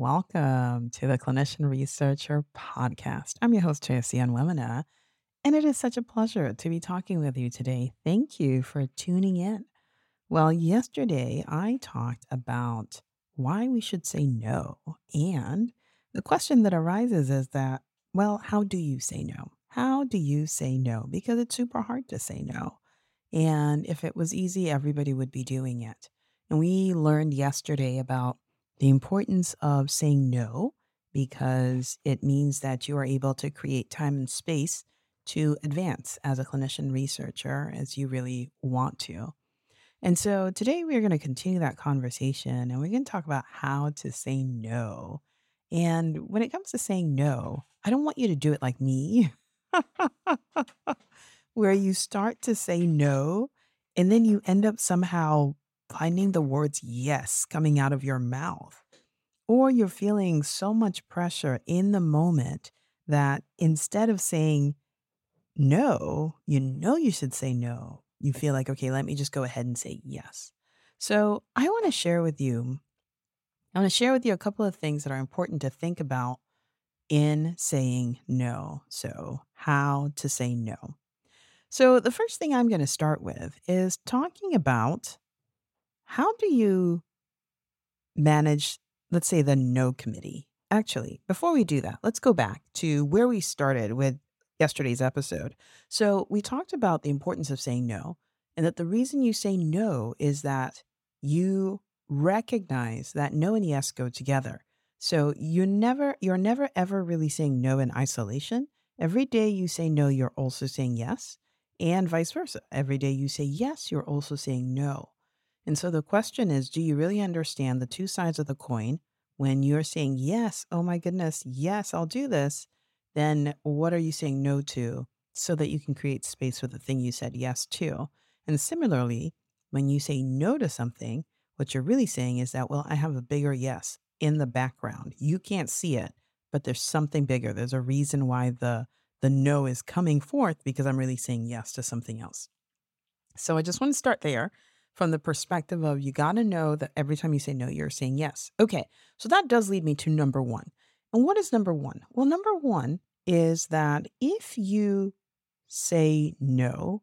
Welcome to the Clinician Researcher Podcast. I'm your host, Chelsea Onwuemene, and it is such a pleasure to be talking with you today. Thank you for tuning in. Well, yesterday I talked about why we should say no. And the question that arises is that, well, how do you say no? How do you say no? Because it's super hard to say no. And if it was easy, everybody would be doing it. And we learned yesterday about the importance of saying no because it means that you are able to create time and space to advance as a clinician researcher as you really want to. And so today we're going to continue that conversation and we're going to talk about how to say no. And when it comes to saying no, I don't want you to do it like me, where you start to say no and then you end up somehow finding the words yes coming out of your mouth. Or you're feeling so much pressure in the moment that instead of saying no, you know you should say no. You feel like, okay, let me just go ahead and say yes. So I want to share with you, I want to share with you a couple of things that are important to think about in saying no. So, how to say no. So, the first thing I'm going to start with is talking about how do you manage, let's say, the no committee? Actually, before we do that, let's go back to where we started with yesterday's episode. So, we talked about the importance of saying no, and that the reason you say no is that you recognize that no and yes go together. So, you never you're never ever really saying no in isolation. Every day you say no, you're also saying yes, and vice versa. Every day you say yes, you're also saying no. And so the question is do you really understand the two sides of the coin? When you're saying, yes, oh my goodness, yes, I'll do this, then what are you saying no to so that you can create space for the thing you said yes to? And similarly, when you say no to something, what you're really saying is that, well, I have a bigger yes in the background. You can't see it, but there's something bigger. There's a reason why the the no is coming forth because I'm really saying yes to something else. So I just want to start there from the perspective of you got to know that every time you say no, you're saying yes. Okay, so that does lead me to number one. And what is number one? Well, number one is that if you say no,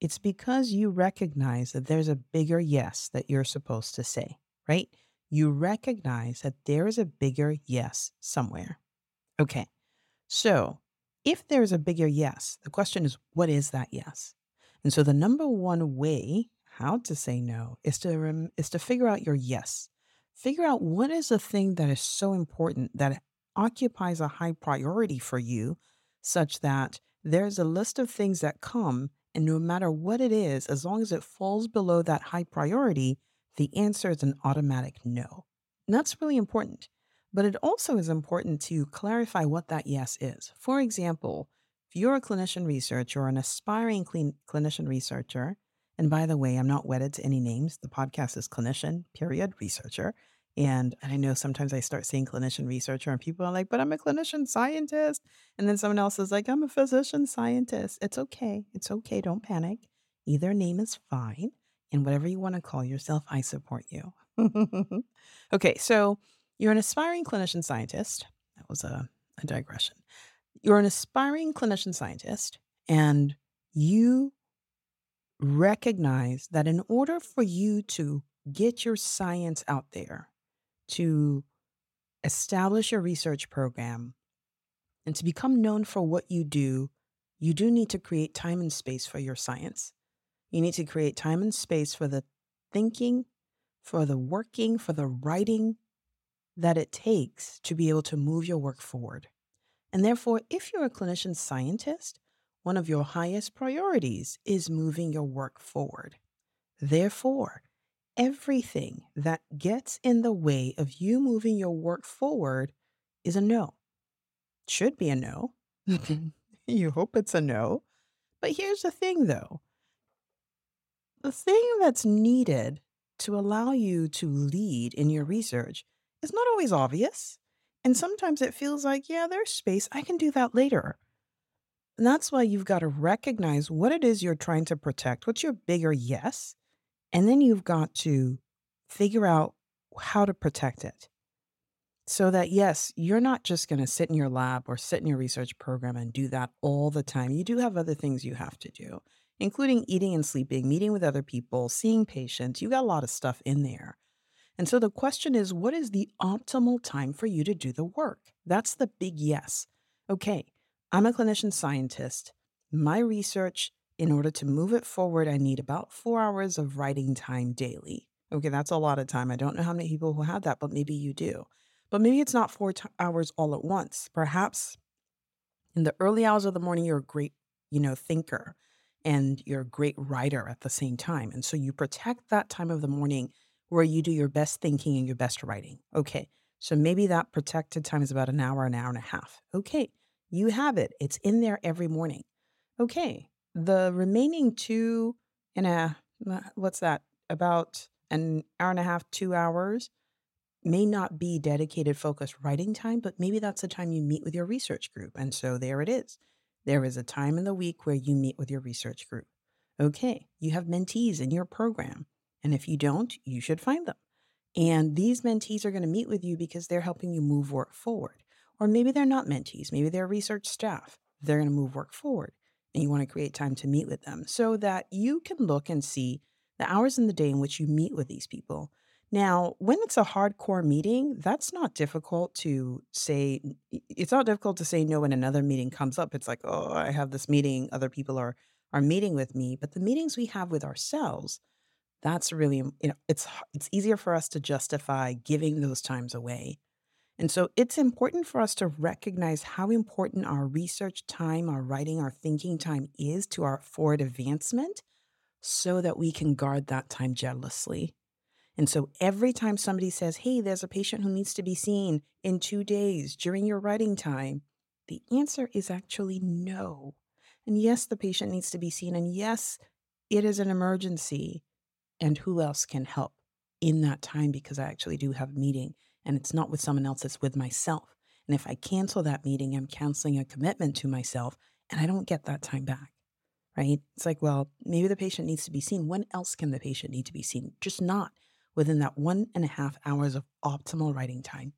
it's because you recognize that there's a bigger yes that you're supposed to say, right? You recognize that there is a bigger yes somewhere. Okay, so if there's a bigger yes, the question is, what is that yes? And so the number one way how to say no is to rem- is to figure out your yes. Figure out what is the thing that is so important that occupies a high priority for you such that there's a list of things that come and no matter what it is as long as it falls below that high priority the answer is an automatic no. And that's really important. But it also is important to clarify what that yes is. For example, if you're a clinician researcher or an aspiring clinician researcher, and by the way, I'm not wedded to any names. The podcast is clinician, period, researcher. And, and I know sometimes I start saying clinician researcher, and people are like, but I'm a clinician scientist. And then someone else is like, I'm a physician scientist. It's okay. It's okay. Don't panic. Either name is fine. And whatever you want to call yourself, I support you. okay, so you're an aspiring clinician scientist. That was a, a digression. You're an aspiring clinician scientist, and you recognize that in order for you to get your science out there, to establish your research program and to become known for what you do, you do need to create time and space for your science. You need to create time and space for the thinking, for the working, for the writing that it takes to be able to move your work forward. And therefore, if you're a clinician scientist, one of your highest priorities is moving your work forward. Therefore, everything that gets in the way of you moving your work forward is a no. Should be a no. you hope it's a no. But here's the thing though the thing that's needed to allow you to lead in your research is not always obvious. And sometimes it feels like, yeah, there's space. I can do that later. And that's why you've got to recognize what it is you're trying to protect. What's your bigger yes? And then you've got to figure out how to protect it. So that, yes, you're not just going to sit in your lab or sit in your research program and do that all the time. You do have other things you have to do, including eating and sleeping, meeting with other people, seeing patients. You got a lot of stuff in there. And so the question is what is the optimal time for you to do the work? That's the big yes. Okay, I'm a clinician scientist. My research in order to move it forward, I need about four hours of writing time daily. Okay, that's a lot of time. I don't know how many people who have that, but maybe you do. But maybe it's not four t- hours all at once. Perhaps in the early hours of the morning, you're a great, you know, thinker and you're a great writer at the same time. And so you protect that time of the morning where you do your best thinking and your best writing. Okay, so maybe that protected time is about an hour, an hour and a half. Okay, you have it. It's in there every morning. Okay, the remaining two and a uh, what's that about an hour and a half two hours may not be dedicated focused writing time but maybe that's the time you meet with your research group and so there it is there is a time in the week where you meet with your research group okay you have mentees in your program and if you don't you should find them and these mentees are going to meet with you because they're helping you move work forward or maybe they're not mentees maybe they're research staff they're going to move work forward and you want to create time to meet with them so that you can look and see the hours in the day in which you meet with these people. Now, when it's a hardcore meeting, that's not difficult to say. It's not difficult to say no when another meeting comes up. It's like, oh, I have this meeting. Other people are are meeting with me. But the meetings we have with ourselves, that's really you know, it's it's easier for us to justify giving those times away and so it's important for us to recognize how important our research time, our writing, our thinking time is to our forward advancement so that we can guard that time jealously. And so every time somebody says, hey, there's a patient who needs to be seen in two days during your writing time, the answer is actually no. And yes, the patient needs to be seen. And yes, it is an emergency. And who else can help in that time because I actually do have a meeting and it's not with someone else, it's with myself. And if I cancel that meeting, I'm canceling a commitment to myself and I don't get that time back, right? It's like, well, maybe the patient needs to be seen. When else can the patient need to be seen? Just not within that one and a half hours of optimal writing time.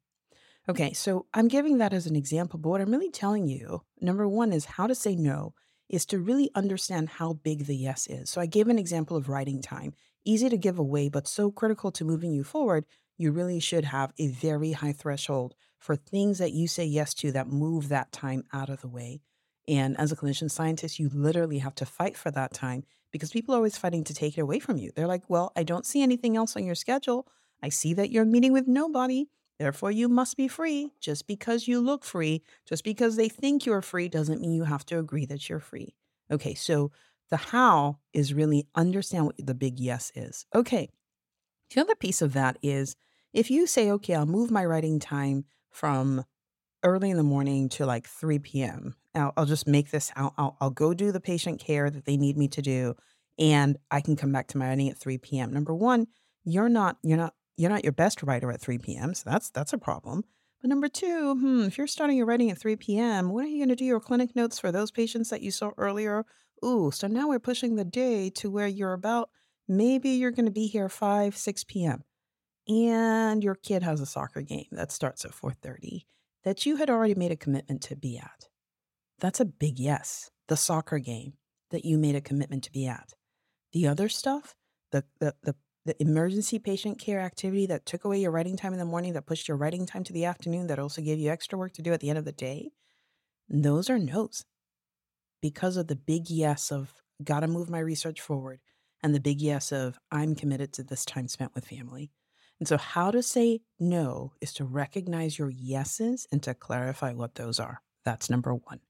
Okay, so I'm giving that as an example, but what I'm really telling you, number one, is how to say no, is to really understand how big the yes is. So I gave an example of writing time, easy to give away, but so critical to moving you forward you really should have a very high threshold for things that you say yes to that move that time out of the way. And as a clinician scientist, you literally have to fight for that time because people are always fighting to take it away from you. They're like, well, I don't see anything else on your schedule. I see that you're meeting with nobody. Therefore, you must be free. Just because you look free, just because they think you're free, doesn't mean you have to agree that you're free. Okay, so the how is really understand what the big yes is. Okay, the other piece of that is if you say, okay, I'll move my writing time from early in the morning to like 3 p.m., I'll, I'll just make this out. I'll, I'll go do the patient care that they need me to do, and I can come back to my writing at 3 p.m. Number one, you're not you're not you're not your best writer at 3 p.m. So that's that's a problem. But number two, hmm, if you're starting your writing at 3 p.m., when are you going to do your clinic notes for those patients that you saw earlier? Ooh, so now we're pushing the day to where you're about maybe you're going to be here 5, 6 p.m and your kid has a soccer game that starts at 4:30 that you had already made a commitment to be at. That's a big yes. The soccer game that you made a commitment to be at. The other stuff, the the the the emergency patient care activity that took away your writing time in the morning, that pushed your writing time to the afternoon, that also gave you extra work to do at the end of the day, those are no's because of the big yes of gotta move my research forward and the big yes of I'm committed to this time spent with family. And so, how to say no is to recognize your yeses and to clarify what those are. That's number one.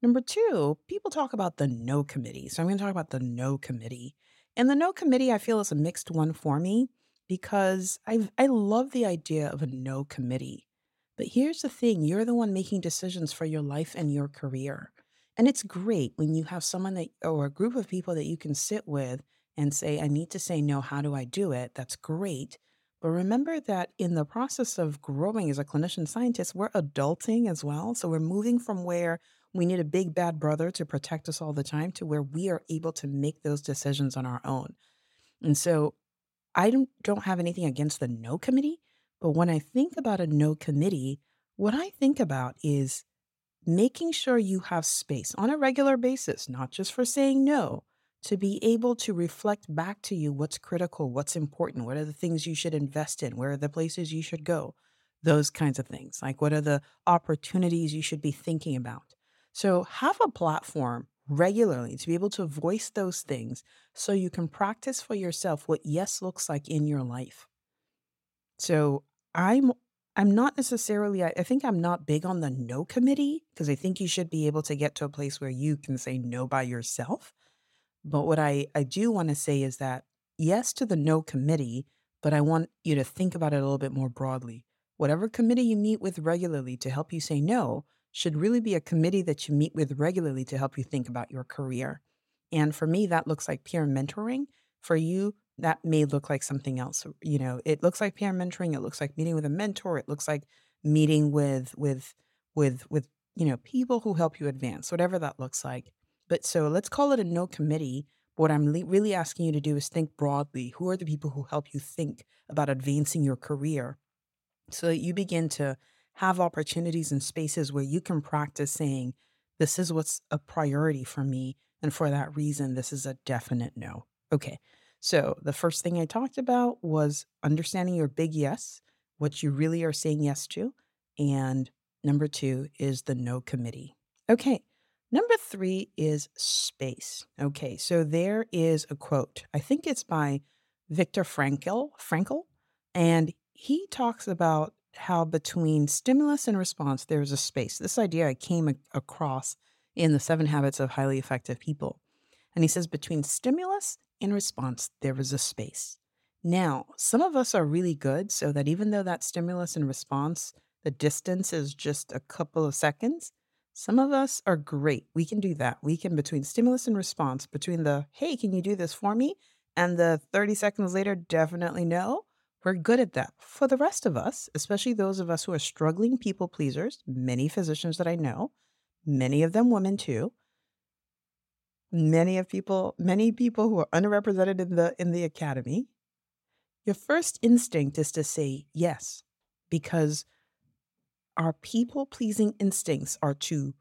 Number two, people talk about the no committee. So, I'm going to talk about the no committee. And the no committee, I feel, is a mixed one for me because I I love the idea of a no committee. But here's the thing you're the one making decisions for your life and your career. And it's great when you have someone that, or a group of people that you can sit with and say, I need to say no. How do I do it? That's great. But remember that in the process of growing as a clinician scientist, we're adulting as well. So we're moving from where we need a big bad brother to protect us all the time to where we are able to make those decisions on our own. And so I don't, don't have anything against the no committee, but when I think about a no committee, what I think about is making sure you have space on a regular basis, not just for saying no, to be able to reflect back to you what's critical, what's important, what are the things you should invest in, where are the places you should go, those kinds of things. Like, what are the opportunities you should be thinking about? So, have a platform regularly to be able to voice those things so you can practice for yourself what yes looks like in your life. So, I'm I'm not necessarily I, think I'm not big on the no committee because I think you should be able to get to a place where you can say no by yourself. But what I, I do want to say is that yes to the no committee, but I want you to think about it a little bit more broadly. Whatever committee you meet with regularly to help you say no, should really be a committee that you meet with regularly to help you think about your career. And for me, that looks like peer mentoring. For you, that may look like something else. You know, it looks like peer mentoring. It looks like meeting with a mentor. It looks like meeting with with with with you know people who help you advance, whatever that looks like. But so let's call it a no committee. What I'm le- really asking you to do is think broadly. Who are the people who help you think about advancing your career so that you begin to have opportunities and spaces where you can practice saying, This is what's a priority for me. And for that reason, this is a definite no. Okay. So the first thing I talked about was understanding your big yes, what you really are saying yes to. And number two is the no committee. Okay. Number three is space. Okay. So there is a quote. I think it's by Viktor Frankl, Frankl, and he talks about how between stimulus and response, there's a space. This idea I came a- across in the seven habits of highly effective people. And he says between stimulus and response, there is a space. Now, some of us are really good so that even though that stimulus and response, the distance is just a couple of seconds, some of us are great. We can do that. We can, between stimulus and response, between the, hey, can you do this for me? And the 30 seconds later, definitely no we're good at that. For the rest of us, especially those of us who are struggling people pleasers, many physicians that I know, many of them women too, many of people, many people who are underrepresented in the in the academy, your first instinct is to say yes because our people pleasing instincts are to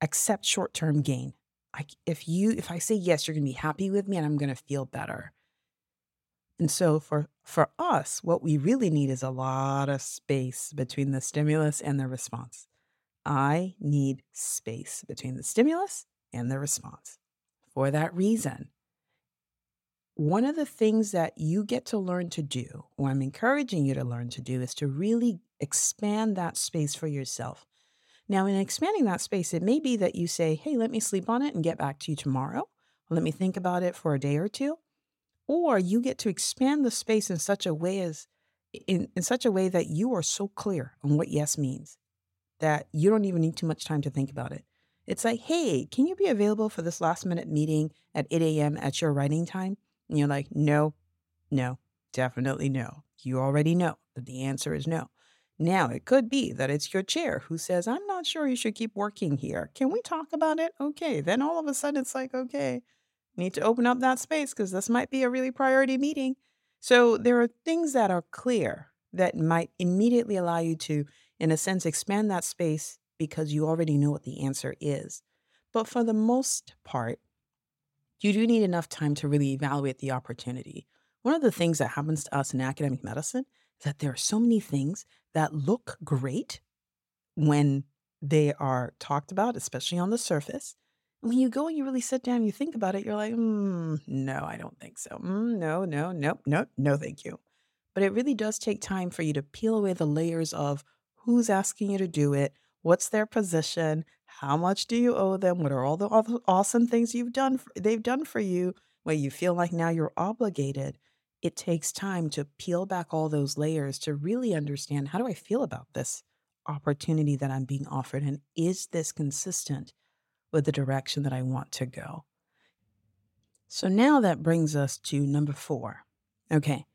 accept short-term gain. Like if you if I say yes, you're going to be happy with me and I'm going to feel better. And so for for us, what we really need is a lot of space between the stimulus and the response. I need space between the stimulus and the response. For that reason, one of the things that you get to learn to do, or I'm encouraging you to learn to do, is to really expand that space for yourself. Now, in expanding that space, it may be that you say, Hey, let me sleep on it and get back to you tomorrow. Let me think about it for a day or two or you get to expand the space in such a way as in, in such a way that you are so clear on what yes means that you don't even need too much time to think about it. It's like, hey, can you be available for this last minute meeting at 8 a.m. at your writing time? And you're like, no, no, definitely no. You already know that the answer is no. Now, it could be that it's your chair who says, I'm not sure you should keep working here. Can we talk about it? Okay. Then all of a sudden it's like, okay, need to open up that space because this might be a really priority meeting. So there are things that are clear that might immediately allow you to, in a sense, expand that space because you already know what the answer is. But for the most part, you do need enough time to really evaluate the opportunity. One of the things that happens to us in academic medicine is that there are so many things that look great when they are talked about, especially on the surface. When you go and you really sit down and you think about it, you're like, mm, no, I don't think so. Mm, no, no, nope, nope, no, thank you. But it really does take time for you to peel away the layers of who's asking you to do it, what's their position, how much do you owe them, what are all the awesome things you've done for, they've done for you, where you feel like now you're obligated. It takes time to peel back all those layers to really understand how do I feel about this opportunity that I'm being offered and is this consistent with the direction that I want to go? So now that brings us to number 4. Okay.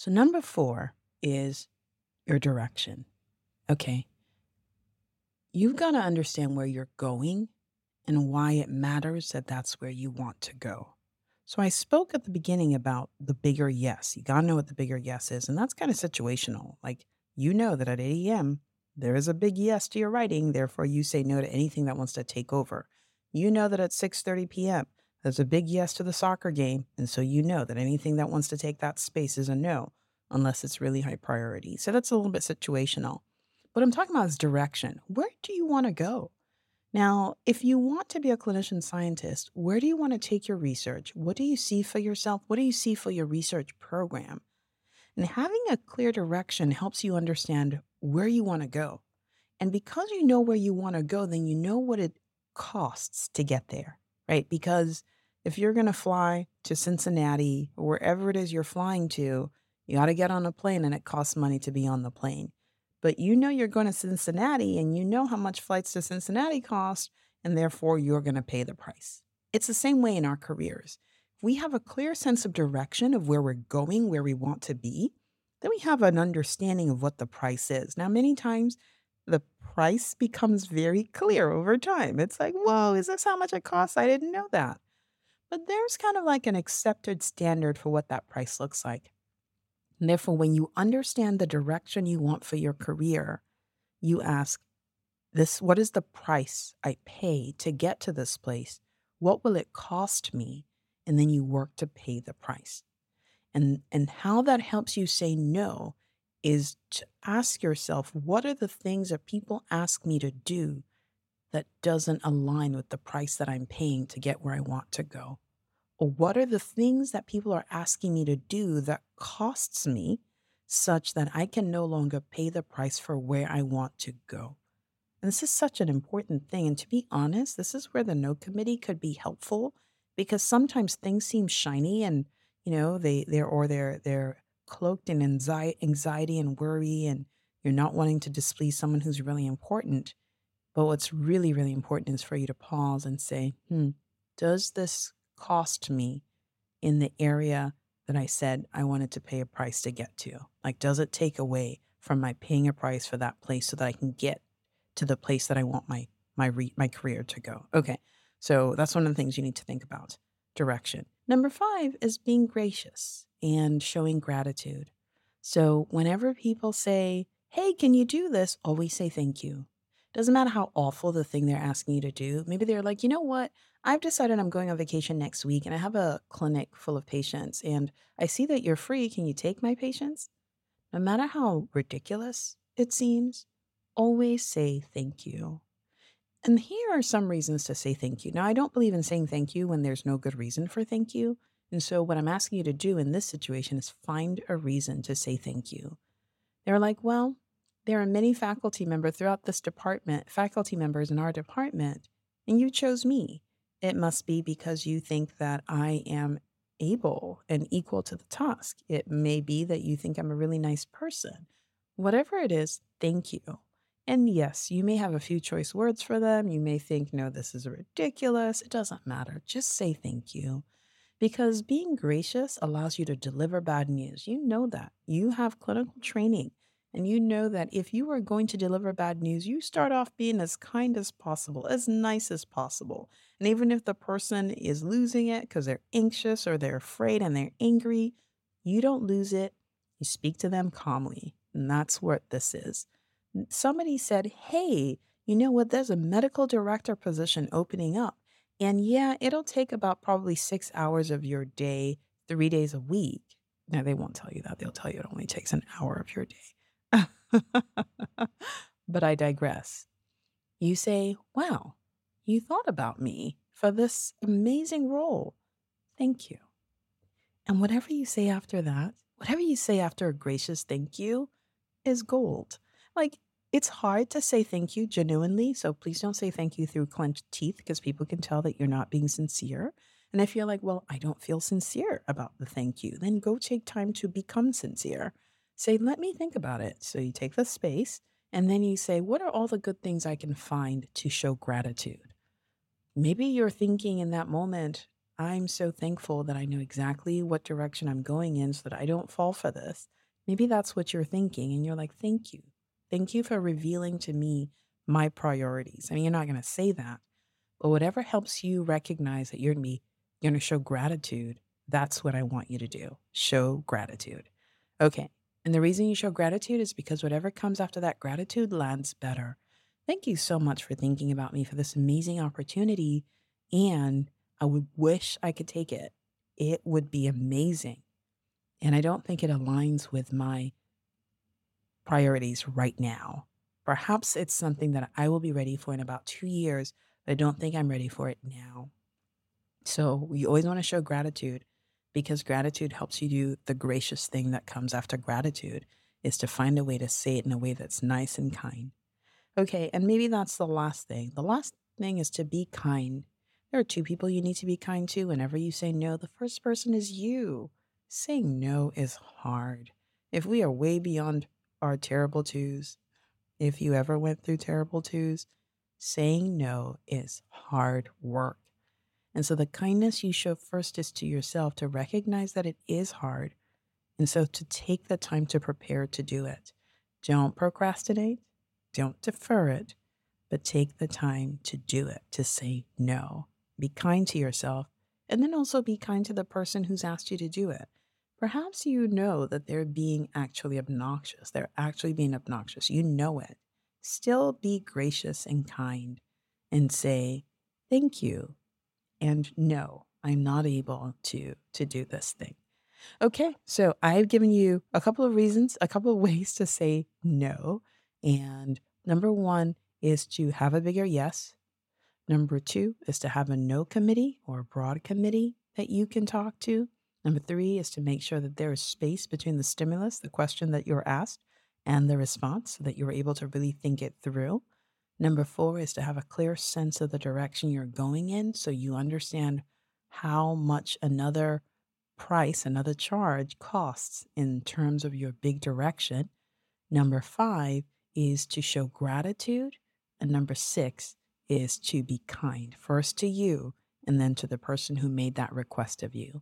So, number four is your direction. Okay. You've got to understand where you're going and why it matters that that's where you want to go. So, I spoke at the beginning about the bigger yes. You got to know what the bigger yes is. And that's kind of situational. Like, you know that at 8 a.m., there is a big yes to your writing. Therefore, you say no to anything that wants to take over. You know that at 6:30 p.m., there's a big yes to the soccer game, and so you know that anything that wants to take that space is a no, unless it's really high priority. So that's a little bit situational. What I'm talking about is direction. Where do you want to go? Now, if you want to be a clinician scientist, where do you want to take your research? What do you see for yourself? What do you see for your research program? And having a clear direction helps you understand where you want to go. And because you know where you want to go, then you know what it costs to get there right? Because if you're going to fly to Cincinnati or wherever it is you're flying to, you got to get on a plane and it costs money to be on the plane. But you know you're going to Cincinnati and you know how much flights to Cincinnati cost, and therefore you're going to pay the price. It's the same way in our careers. If we have a clear sense of direction of where we're going, where we want to be, then we have an understanding of what the price is. Now, many times the price becomes very clear over time. It's like, whoa, is this how much it costs? I didn't know that. But there's kind of like an accepted standard for what that price looks like. And therefore, when you understand the direction you want for your career, you ask, this what is the price I pay to get to this place? What will it cost me? And then you work to pay the price. And and how that helps you say no is to ask yourself what are the things that people ask me to do that doesn't align with the price that I'm paying to get where I want to go? What are the things that people are asking me to do that costs me such that I can no longer pay the price for where I want to go? And this is such an important thing. And to be honest, this is where the no committee could be helpful because sometimes things seem shiny and you know they they're or they're they're cloaked in anxiety and worry, and you're not wanting to displease someone who's really important. But what's really, really important is for you to pause and say, hmm, does this cost me in the area that I said I wanted to pay a price to get to? Like, does it take away from my paying a price for that place so that I can get to the place that I want my my re- my career to go? Okay, so that's one of the things you need to think about. Direction. Number five is being gracious and showing gratitude. So whenever people say, Hey, can you do this? Always say thank you. Doesn't matter how awful the thing they're asking you to do. Maybe they're like, you know what? I've decided I'm going on vacation next week and I have a clinic full of patients and I see that you're free. Can you take my patients? No matter how ridiculous it seems, always say thank you. And here are some reasons to say thank you. Now, I don't believe in saying thank you when there's no good reason for thank you. And so, what I'm asking you to do in this situation is find a reason to say thank you. They're like, well, there are many faculty members throughout this department, faculty members in our department, and you chose me. It must be because you think that I am able and equal to the task. It may be that you think I'm a really nice person. Whatever it is, thank you. And yes, you may have a few choice words for them. You may think, no, this is ridiculous. It doesn't matter. Just say thank you because being gracious allows you to deliver bad news. You know that. You have clinical training, and you know that if you are going to deliver bad news, you start off being as kind as possible, as nice as possible. And even if the person is losing it because they're anxious or they're afraid and they're angry, you don't lose it. You speak to them calmly. And that's what this is. Somebody said, Hey, you know what? There's a medical director position opening up. And yeah, it'll take about probably six hours of your day, three days a week. Now, they won't tell you that. They'll tell you it only takes an hour of your day. but I digress. You say, Wow, you thought about me for this amazing role. Thank you. And whatever you say after that, whatever you say after a gracious thank you is gold. Like, it's hard to say thank you genuinely. So please don't say thank you through clenched teeth because people can tell that you're not being sincere. And if you're like, well, I don't feel sincere about the thank you, then go take time to become sincere. Say, let me think about it. So you take the space and then you say, what are all the good things I can find to show gratitude? Maybe you're thinking in that moment, I'm so thankful that I know exactly what direction I'm going in so that I don't fall for this. Maybe that's what you're thinking. And you're like, thank you. Thank you for revealing to me my priorities. I mean, you're not going to say that, but whatever helps you recognize that you're you're going to show gratitude, that's what I want you to do. Show gratitude. Okay. And the reason you show gratitude is because whatever comes after that gratitude lands better. Thank you so much for thinking about me for this amazing opportunity. And I would wish I could take it. It would be amazing. And I don't think it aligns with my priorities right now. Perhaps it's something that I will be ready for in about two years, but I don't think I'm ready for it now. So we always want to show gratitude because gratitude helps you do the gracious thing that comes after gratitude is to find a way to say it in a way that's nice and kind. Okay, and maybe that's the last thing. The last thing is to be kind. There are two people you need to be kind to. Whenever you say no, the first person is you. Saying no is hard. If we are way beyond our terrible twos, if you ever went through terrible twos, saying no is hard work. And so the kindness you show first is to yourself to recognize that it is hard. And so to take the time to prepare to do it. Don't procrastinate, don't defer it, but take the time to do it, to say no. Be kind to yourself, and then also be kind to the person who's asked you to do it. Perhaps you know that they're being actually obnoxious. They're actually being obnoxious. You know it. Still be gracious and kind and say, thank you. And no, I'm not able to, to do this thing. Okay, so I've given you a couple of reasons, a couple of ways to say no. And number one is to have a bigger yes. Number two is to have a no committee or a broad committee that you can talk to. Number three is to make sure that there is space between the stimulus, the question that you're asked, and the response so that you're able to really think it through. Number four is to have a clear sense of the direction you're going in so you understand how much another price, another charge costs in terms of your big direction. Number five is to show gratitude. And number six is to be kind, first to you and then to the person who made that request of you.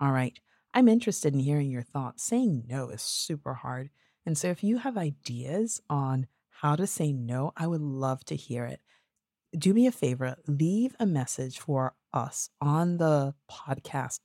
All right. I'm interested in hearing your thoughts. Saying no is super hard. And so if you have ideas on how to say no, I would love to hear it. Do me a favor, leave a message for us on the podcast.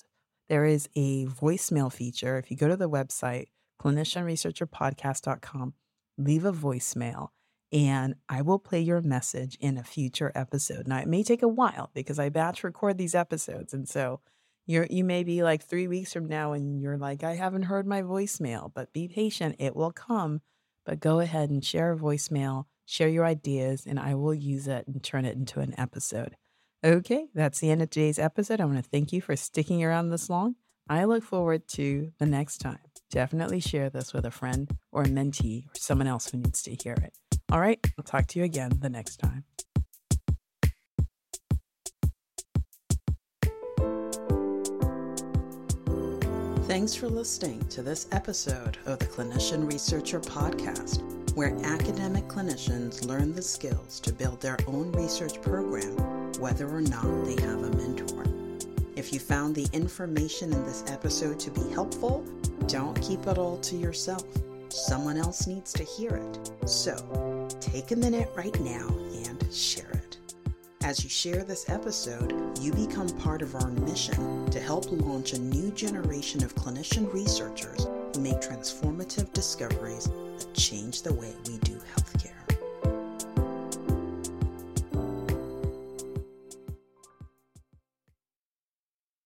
There is a voicemail feature. If you go to the website, clinicianresearcherpodcast.com, leave a voicemail and I will play your message in a future episode. Now, it may take a while because I batch record these episodes. And so you're you may be like three weeks from now and you're like, I haven't heard my voicemail, but be patient, it will come. But go ahead and share a voicemail, share your ideas, and I will use it and turn it into an episode. Okay, that's the end of today's episode. I want to thank you for sticking around this long. I look forward to the next time. Definitely share this with a friend or a mentee or someone else who needs to hear it. All right, I'll talk to you again the next time. Thanks for listening to this episode of the Clinician Researcher Podcast, where academic clinicians learn the skills to build their own research program, whether or not they have a mentor. If you found the information in this episode to be helpful, don't keep it all to yourself. Someone else needs to hear it. So take a minute right now and share it. As you share this episode, you become part of our mission to help launch a new generation of clinician researchers who make transformative discoveries that change the way we do healthcare.